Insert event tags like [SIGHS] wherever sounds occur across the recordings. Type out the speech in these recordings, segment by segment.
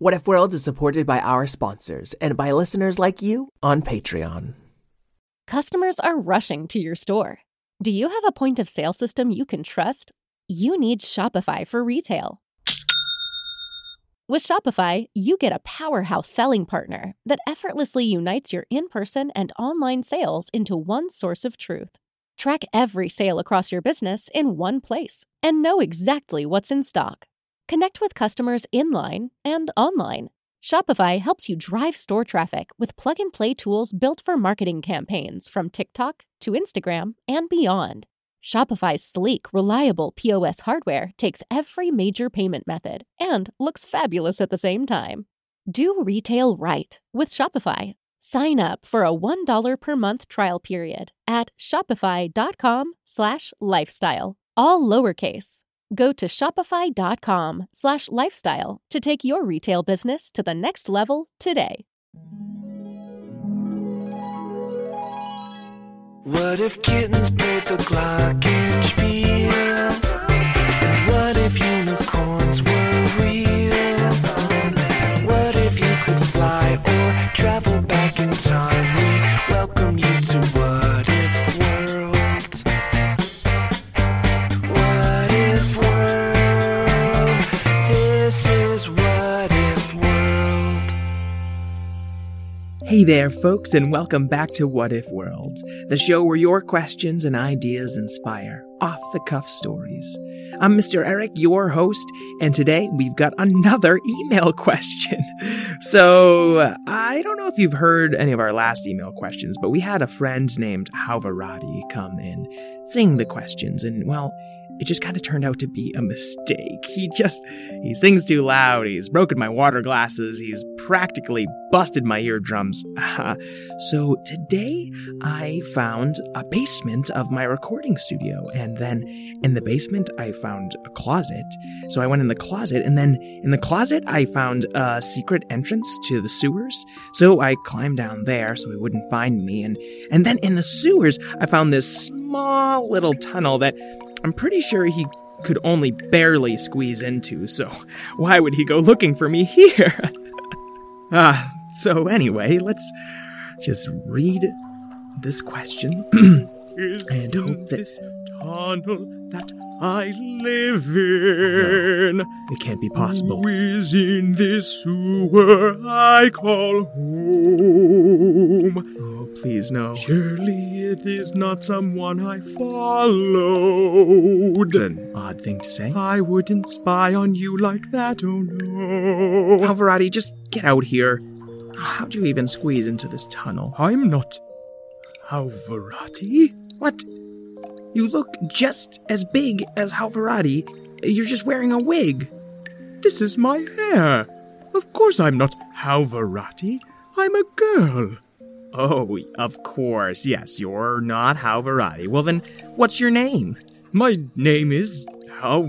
What If World is supported by our sponsors and by listeners like you on Patreon. Customers are rushing to your store. Do you have a point of sale system you can trust? You need Shopify for retail. With Shopify, you get a powerhouse selling partner that effortlessly unites your in person and online sales into one source of truth. Track every sale across your business in one place and know exactly what's in stock. Connect with customers in line and online. Shopify helps you drive store traffic with plug and play tools built for marketing campaigns from TikTok to Instagram and beyond. Shopify's sleek, reliable POS hardware takes every major payment method and looks fabulous at the same time. Do retail right with Shopify. Sign up for a $1 per month trial period at shopify.com slash lifestyle, all lowercase. Go to shopify.com slash lifestyle to take your retail business to the next level today. What if kittens played the glockenspiel? And what if unicorns were real? What if you could fly or travel back in time? Hey there, folks, and welcome back to What If World, the show where your questions and ideas inspire off the cuff stories. I'm Mr. Eric, your host, and today we've got another [LAUGHS] email question. So, I don't know if you've heard any of our last email questions, but we had a friend named Halvarati come in, sing the questions, and well, it just kind of turned out to be a mistake. He just, he sings too loud, he's broken my water glasses, he's practically busted my eardrums. Uh-huh. so today I found a basement of my recording studio, and then in the basement I found a closet. So I went in the closet, and then in the closet I found a secret entrance to the sewers. So I climbed down there so he wouldn't find me, and, and then in the sewers I found this small little tunnel that I'm pretty sure he could only barely squeeze into, so why would he go looking for me here? [LAUGHS] ah, so anyway, let's just read this question [CLEARS THROAT] and hope that tunnel that I live in. No, it can't be possible. Who is in this sewer I call home? Oh, please no. Surely it is not someone I followed. It's an odd thing to say. I wouldn't spy on you like that, oh no. Alvarati, just get out here. How'd you even squeeze into this tunnel? I'm not Halvarati. What? You look just as big as Halvarati. You're just wearing a wig. This is my hair. Of course I'm not Halvarati. I'm a girl. Oh, of course. Yes, you're not Halvarati. Well, then, what's your name? My name is How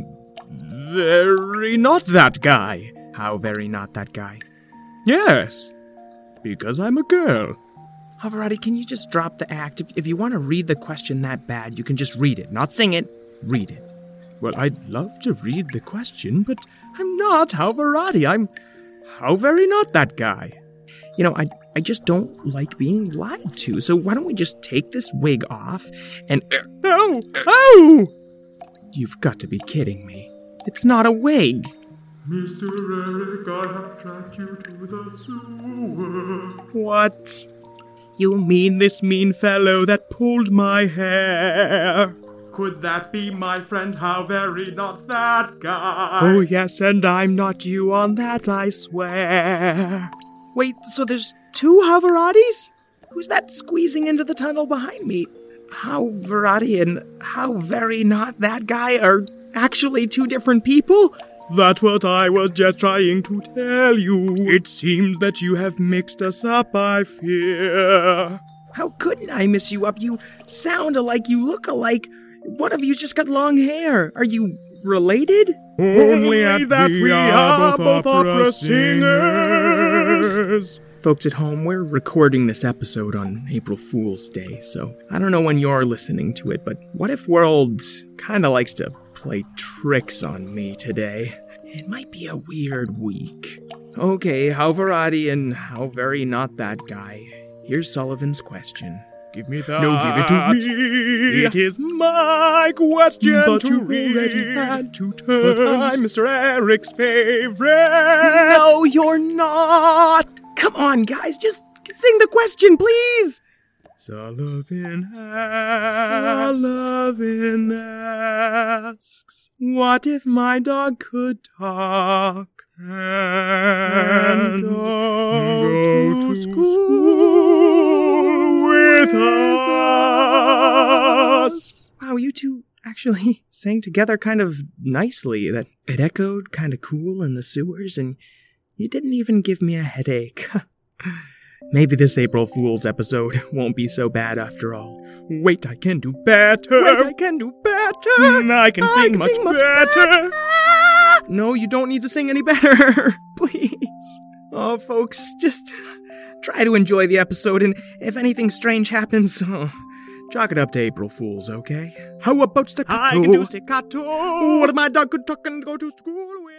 very not that guy. How very not that guy. Yes, because I'm a girl. Halvarati, can you just drop the act? If, if you want to read the question that bad, you can just read it. Not sing it, read it. Well, I'd love to read the question, but I'm not Halvarati. I'm how very not that guy. You know, I, I just don't like being lied to, so why don't we just take this wig off and. Uh, oh, oh, oh! You've got to be kidding me. It's not a wig. Mr. Eric, I have tracked you to the sewer. What? You mean this mean fellow that pulled my hair? Could that be my friend? How very not that guy? Oh, yes, and I'm not you on that, I swear. Wait, so there's two Halvaratis? Who's that squeezing into the tunnel behind me? How Verati and how very not that guy are actually two different people? That's what I was just trying to tell you. It seems that you have mixed us up, I fear. How couldn't I miss you up? You sound alike, you look alike. One of you just got long hair. Are you related? Only that we are both opera singers. Folks at home, we're recording this episode on April Fool's Day, so I don't know when you're listening to it, but What If World kinda likes to play tricks on me today? It might be a weird week. Okay, how variety and how very not that guy. Here's Sullivan's question. Give me that. No, give it to me. It is my question But to read. already had two turns. But. I'm Mr. Eric's favorite. No, you're not. Come on, guys, just sing the question, please. Sullivan asks. Sullivan asks. What if my dog could talk And go, go to school with us. Wow, you two actually [LAUGHS] sang together kind of nicely. That it echoed kind of cool in the sewers, and you didn't even give me a headache. [LAUGHS] Maybe this April Fool's episode [LAUGHS] won't be so bad after all. Wait, I can do better. Wait, I can do better. Mm, I can I sing can much sing much better. No, you don't need to sing any better. [LAUGHS] Please. Oh, folks, just [LAUGHS] try to enjoy the episode, and if anything strange happens, oh, chalk it up to April Fools, okay? How about staccato? I can do staccato. What if my dog could talk and go to school with?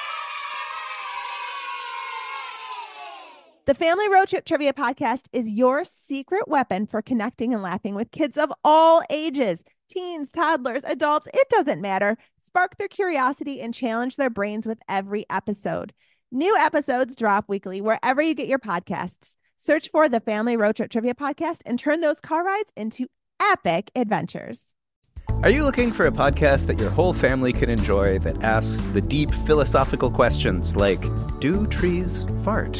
The Family Road Trip Trivia Podcast is your secret weapon for connecting and laughing with kids of all ages teens, toddlers, adults, it doesn't matter. Spark their curiosity and challenge their brains with every episode. New episodes drop weekly wherever you get your podcasts. Search for the Family Road Trip Trivia Podcast and turn those car rides into epic adventures. Are you looking for a podcast that your whole family can enjoy that asks the deep philosophical questions like Do trees fart?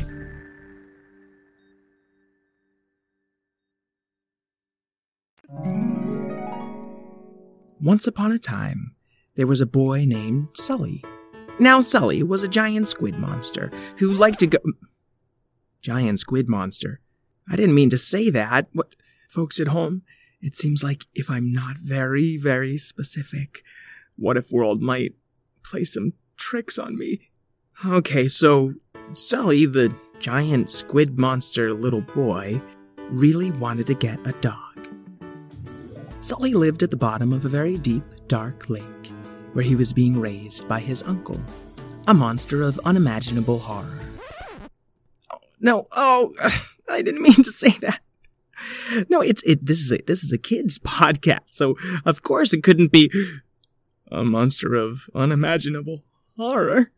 Once upon a time, there was a boy named Sully. Now, Sully was a giant squid monster who liked to go. Giant squid monster. I didn't mean to say that. What, folks at home? It seems like if I'm not very, very specific, what if World might play some tricks on me? Okay, so Sully, the giant squid monster little boy, really wanted to get a dog. Sully lived at the bottom of a very deep, dark lake, where he was being raised by his uncle, a monster of unimaginable horror. No, oh, [LAUGHS] I didn't mean to say that. No, it's it. This is a this is a kids [LAUGHS] podcast, so of course it couldn't be a monster of unimaginable horror.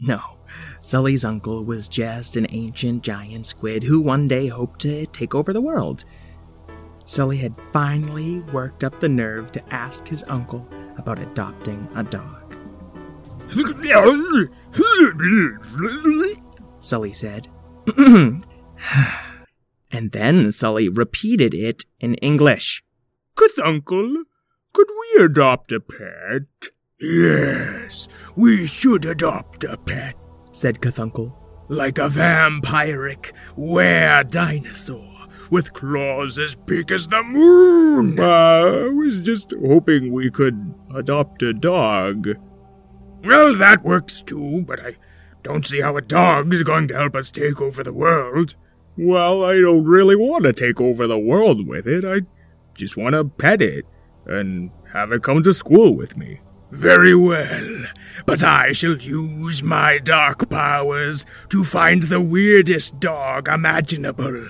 No, Sully's uncle was just an ancient giant squid who one day hoped to take over the world. Sully had finally worked up the nerve to ask his uncle about adopting a dog. Sully said. [CLEARS THROAT] and then Sully repeated it in English. Uncle, could we adopt a pet? Yes, we should adopt a pet. said Cthulhu. Like a vampiric were dinosaur with claws as big as the moon. Uh, I was just hoping we could adopt a dog. Well, that works too, but I don't see how a dog's going to help us take over the world. Well, I don't really want to take over the world with it. I just want to pet it and have it come to school with me. Very well, but I shall use my dark powers to find the weirdest dog imaginable.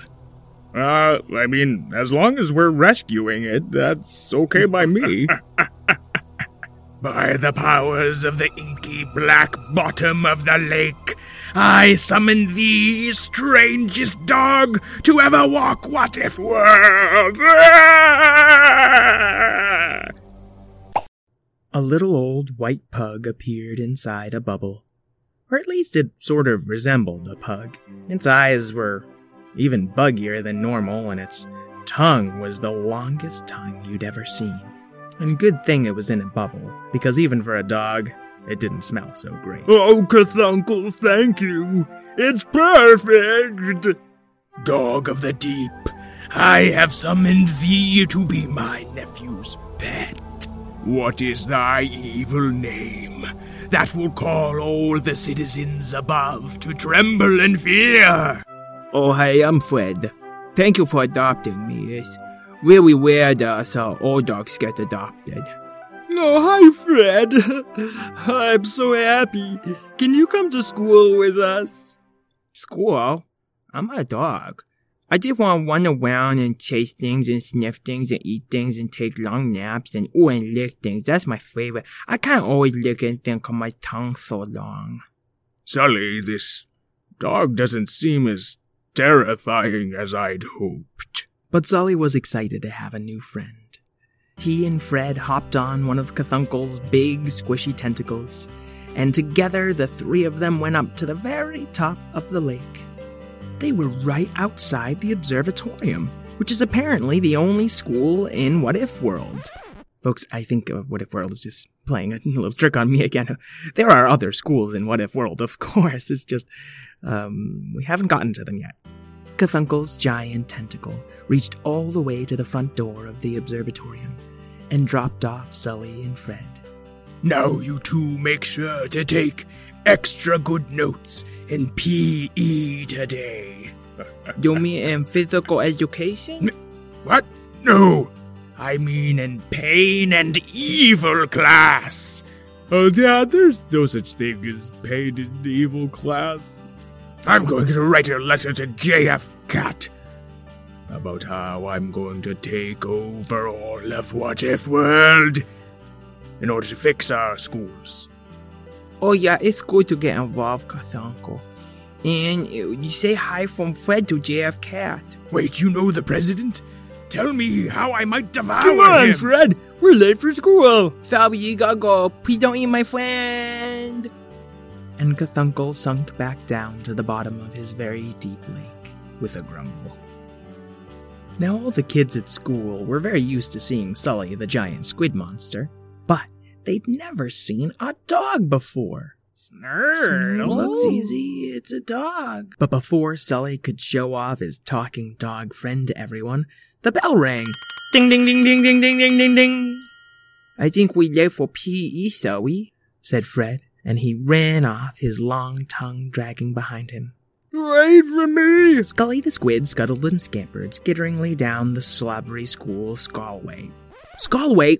Uh, I mean, as long as we're rescuing it, that's okay by me. [LAUGHS] by the powers of the inky black bottom of the lake, I summon thee, strangest dog to ever walk What If World! A little old white pug appeared inside a bubble. Or at least it sort of resembled a pug. Its eyes were even buggier than normal, and its tongue was the longest tongue you'd ever seen. And good thing it was in a bubble, because even for a dog, it didn't smell so great. Oh, Cthulhu, thank you. It's perfect. Dog of the deep, I have summoned thee to be my nephew's pet. What is thy evil name that will call all the citizens above to tremble in fear? Oh, hey, I'm Fred. Thank you for adopting me. It's really weird uh, so all dogs get adopted. Oh, hi, Fred. [LAUGHS] I'm so happy. Can you come to school with us? School? I'm a dog. I just want to run around and chase things and sniff things and eat things and take long naps and ooh and lick things. That's my favorite. I can't always lick anything because my tongue's so long. Sully, this dog doesn't seem as terrifying as I'd hoped. But Sully was excited to have a new friend. He and Fred hopped on one of Cthunkle's big, squishy tentacles, and together the three of them went up to the very top of the lake. They were right outside the observatorium, which is apparently the only school in What If World. Folks, I think What If World is just playing a little trick on me again. There are other schools in What If World, of course. It's just, um, we haven't gotten to them yet. Cthunkle's giant tentacle reached all the way to the front door of the observatorium and dropped off Sully and Fred. Now you two make sure to take extra good notes in PE today. [LAUGHS] You mean in physical education? What? No, I mean in pain and evil class. Oh, Dad, there's no such thing as pain and evil class. I'm going to write a letter to JF Cat about how I'm going to take over all of What If World in order to fix our schools. Oh yeah, it's good to get involved, Cthulhu. And uh, you say hi from Fred to JFKat. Wait, you know the president? Tell me how I might devour Come on, him. Fred. We're late for school. Sorry, you gotta go. Please don't eat my friend. And Cthulhu sunk back down to the bottom of his very deep lake with a grumble. Now, all the kids at school were very used to seeing Sully the giant squid monster, but they'd never seen a dog before. Snurr. Well, it's easy, it's a dog. But before Sully could show off his talking dog friend to everyone, the bell rang. Ding, ding, ding, ding, ding, ding, ding, ding, ding, I think we left for PE, Sully. said Fred, and he ran off, his long tongue dragging behind him. Wait for me. Scully the squid scuttled and scampered skitteringly down the slobbery school scalway. Scalway?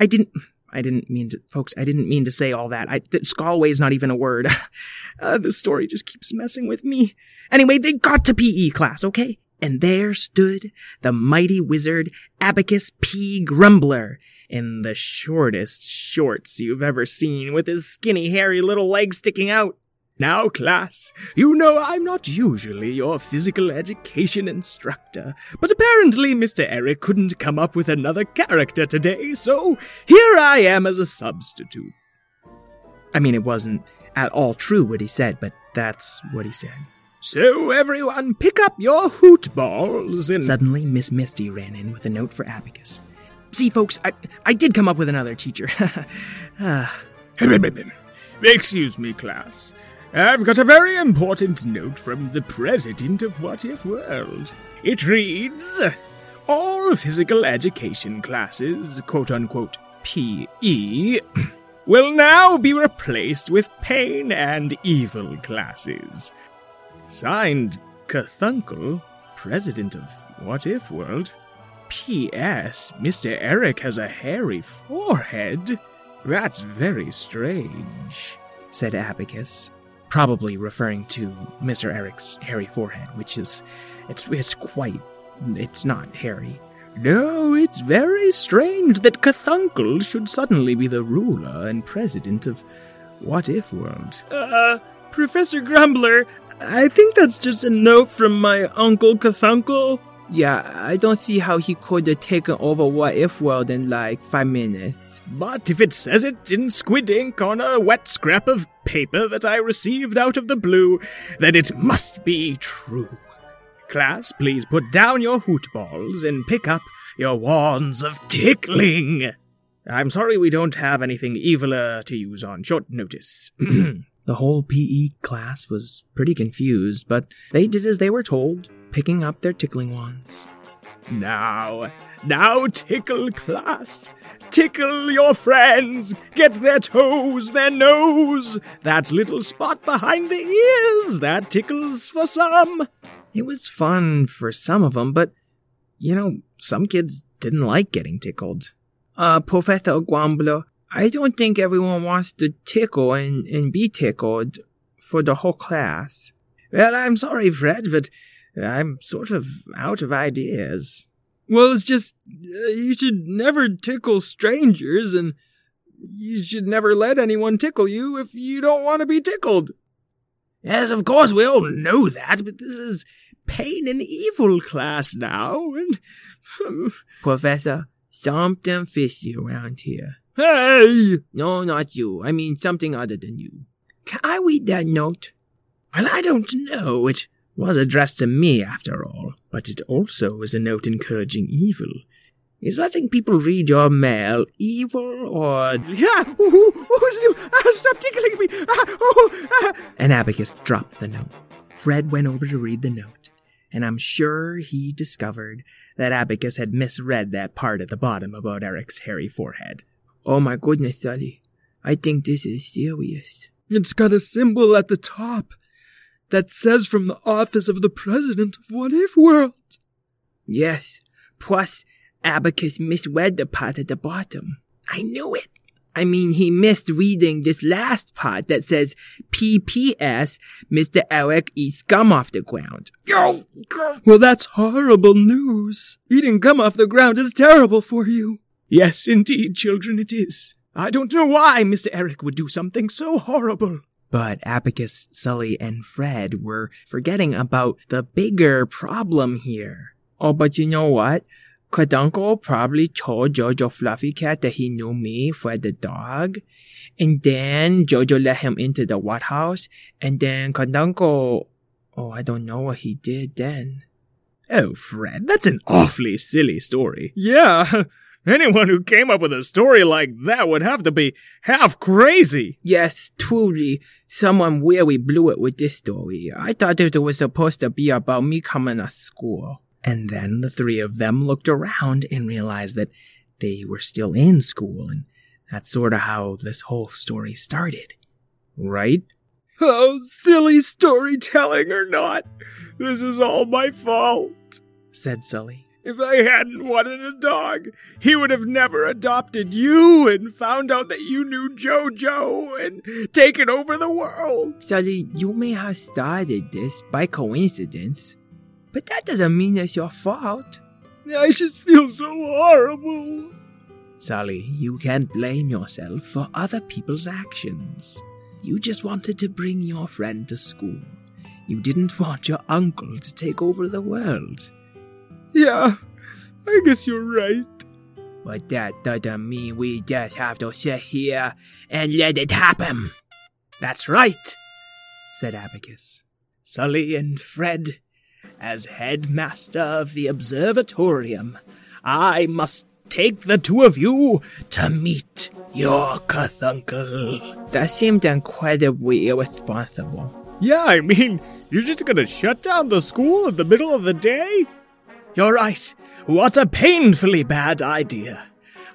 I didn't. I didn't mean to, folks. I didn't mean to say all that. I, th- Scalway is not even a word. [LAUGHS] uh, the story just keeps messing with me. Anyway, they got to PE class, okay? And there stood the mighty wizard Abacus P. Grumbler in the shortest shorts you've ever seen, with his skinny, hairy little legs sticking out. Now, class, you know I'm not usually your physical education instructor, but apparently Mr. Eric couldn't come up with another character today, so here I am as a substitute. I mean, it wasn't at all true what he said, but that's what he said. So, everyone, pick up your hoot balls and. Suddenly, Miss Misty ran in with a note for Abacus. See, folks, I, I did come up with another teacher. [LAUGHS] Ah, Excuse me, class. I've got a very important note from the president of What If World. It reads All physical education classes, quote unquote PE, [CLEARS THROAT] will now be replaced with pain and evil classes. Signed, Cthulhu, president of What If World. P.S. Mr. Eric has a hairy forehead. That's very strange. said Abacus, probably referring to Mr. Eric's hairy forehead, which is, it's, it's quite, it's not hairy. No, it's very strange that Cthulhu should suddenly be the ruler and president of What If World. Uh, Professor Grumbler, I think that's just a note from my Uncle Cthulhu. Yeah, I don't see how he could have taken over What If World in like five minutes. But if it says it in squid ink on a wet scrap of paper that I received out of the blue, then it must be true. Class, please put down your hoot balls and pick up your wands of tickling. I'm sorry we don't have anything eviler to use on short notice. [CLEARS THROAT] The whole PE class was pretty confused, but they did as they were told, picking up their tickling wands. Now, now tickle class. Tickle your friends. Get their toes, their nose. That little spot behind the ears. That tickles for some. It was fun for some of them, but you know, some kids didn't like getting tickled. Uh, Professor Guamblo, I don't think everyone wants to tickle and, and be tickled for the whole class. Well, I'm sorry, Fred, but I'm sort of out of ideas. Well, it's just uh, you should never tickle strangers, and you should never let anyone tickle you if you don't want to be tickled. Yes, of course, we all know that, but this is pain and evil class now, and. Professor, something fishy around here. Hey! No, not you. I mean something other than you. Can I read that note? Well, I don't know. It was addressed to me, after all, but it also is a note encouraging evil. Is letting people read your mail evil or. Yeah! Ooh, ooh, ooh, ah, stop tickling me! Ah, ooh, ah. And Abacus dropped the note. Fred went over to read the note, and I'm sure he discovered that Abacus had misread that part at the bottom about Eric's hairy forehead. Oh my goodness, Sully. I think this is serious. It's got a symbol at the top that says from the office of the president of What If World. Yes. Plus, Abacus misread the part at the bottom. I knew it. I mean, he missed reading this last part that says PPS, Mr. Eric eats gum off the ground. Well, that's horrible news. Eating gum off the ground is terrible for you. Yes, indeed, children, it is. I don't know why Mr. Eric would do something so horrible. But Abacus, Sully, and Fred were forgetting about the bigger problem here. Oh, but you know what? Kadunko probably told Jojo Fluffy Cat that he knew me, for the dog. And then Jojo let him into the White House. And then Kadunko. Oh, I don't know what he did then. Oh, Fred, that's an awfully silly story. Yeah. Anyone who came up with a story like that would have to be half crazy. Yes, truly. Someone really blew it with this story. I thought it was supposed to be about me coming to school. And then the three of them looked around and realized that they were still in school, and that's sort of how this whole story started. Right? Oh, silly storytelling or not, this is all my fault, said Sully. If I hadn't wanted a dog, he would have never adopted you and found out that you knew Jojo and taken over the world. Sully, you may have started this by coincidence, but that doesn't mean it's your fault. I just feel so horrible. Sully, you can't blame yourself for other people's actions. You just wanted to bring your friend to school. You didn't want your uncle to take over the world. Yeah, I guess you're right. But that doesn't mean we just have to sit here and let it happen. That's right, said Abacus. Sully and Fred, as headmaster of the observatorium, I must take the two of you to meet your Cthulhu. That seemed incredibly irresponsible. Yeah, I mean, you're just gonna shut down the school in the middle of the day? You're right. What a painfully bad idea.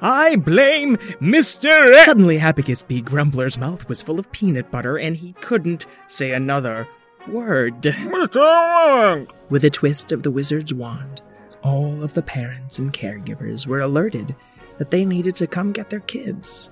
I blame Mr. E- Suddenly, Abacus B. Grumbler's mouth was full of peanut butter, and he couldn't say another word. Mr. With a twist of the wizard's wand, all of the parents and caregivers were alerted that they needed to come get their kids.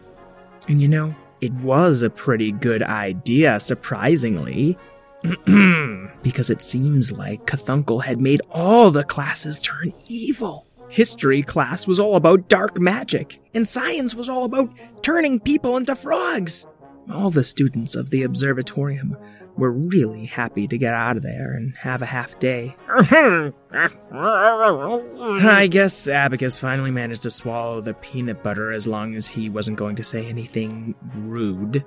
And you know, it was a pretty good idea, surprisingly. [CLEARS THROAT] because it seems like Cthulhu had made all the classes turn evil. History class was all about dark magic, and science was all about turning people into frogs. All the students of the observatorium were really happy to get out of there and have a half day. [LAUGHS] I guess Abacus finally managed to swallow the peanut butter as long as he wasn't going to say anything rude.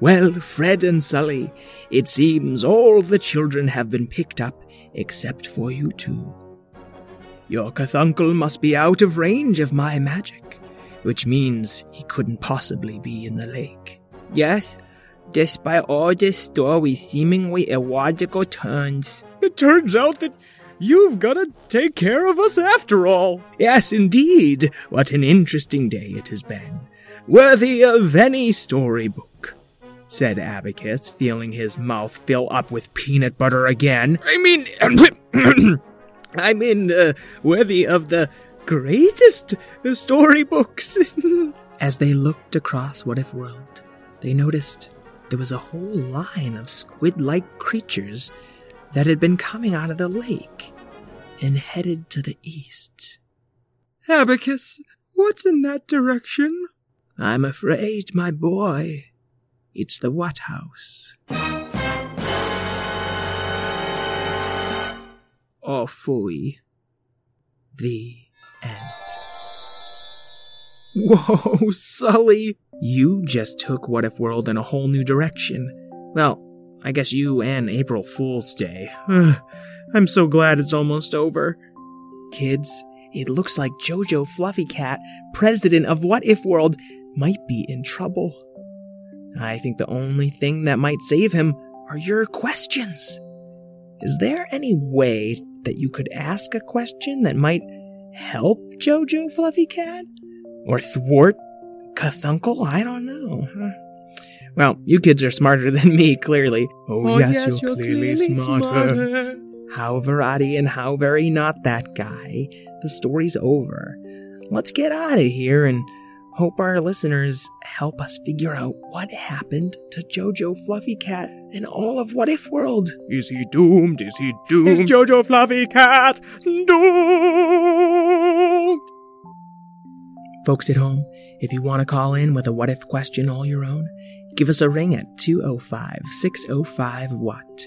Well, Fred and Sully, it seems all the children have been picked up except for you two. Your Cthulhu must be out of range of my magic, which means he couldn't possibly be in the lake. Yes, despite all this story's seemingly illogical turns. It turns out that you've got to take care of us after all. Yes, indeed. What an interesting day it has been. Worthy of any storybook, said Abacus, feeling his mouth fill up with peanut butter again. I mean, [COUGHS] I mean, uh, worthy of the greatest storybooks. [LAUGHS] As they looked across What If World, they noticed there was a whole line of squid like creatures that had been coming out of the lake and headed to the east. Abacus, what's in that direction? I'm afraid, my boy, it's the What House. Fooey. The end. [LAUGHS] Whoa, Sully! You just took What If World in a whole new direction. Well, I guess you and April Fool's Day. [SIGHS] I'm so glad it's almost over. Kids, it looks like Jojo Fluffy Cat, president of What If World, might be in trouble. I think the only thing that might save him are your questions. Is there any way that you could ask a question that might help Jojo Fluffy Cat? Or thwart Cthulhu? I don't know. Huh? Well, you kids are smarter than me, clearly. Oh, oh yes, you're, clearly, smarter. How Verati and how very not that guy. The story's over. Let's get out of here and hope our listeners help us figure out what happened to Jojo Fluffy Cat in all of What If World. Is he doomed? Is he doomed? Is Jojo Fluffy Cat doomed? Folks at home, if you want to call in with a what if question all your own, give us a ring at 205 605 What.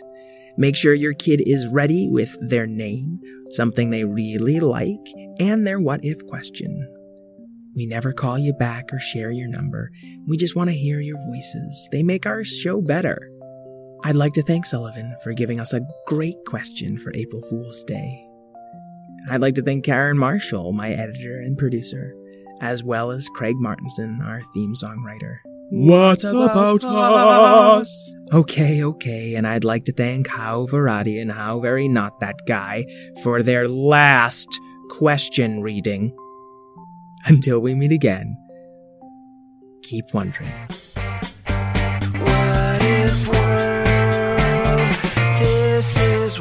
Make sure your kid is ready with their name, something they really like, and their what if question. We never call you back or share your number. We just want to hear your voices. They make our show better. I'd like to thank Sullivan for giving us a great question for April Fool's Day. I'd like to thank Karen Marshall, my editor and producer, as well as Craig Martinson, our theme songwriter. What about us? Okay, okay, and I'd like to thank How Verati and How Very Not That Guy for their last question reading. Until we meet again, keep wondering. What if world? This is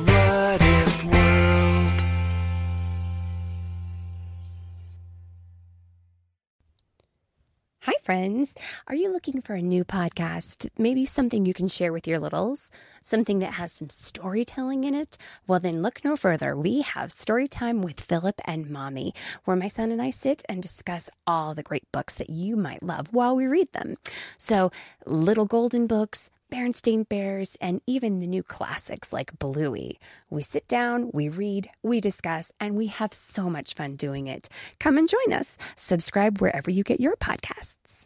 friends. Are you looking for a new podcast? Maybe something you can share with your littles? Something that has some storytelling in it? Well, then look no further. We have Storytime with Philip and Mommy, where my son and I sit and discuss all the great books that you might love while we read them. So, Little Golden Books, Berenstain Bears, and even the new classics like Bluey. We sit down, we read, we discuss, and we have so much fun doing it. Come and join us. Subscribe wherever you get your podcasts.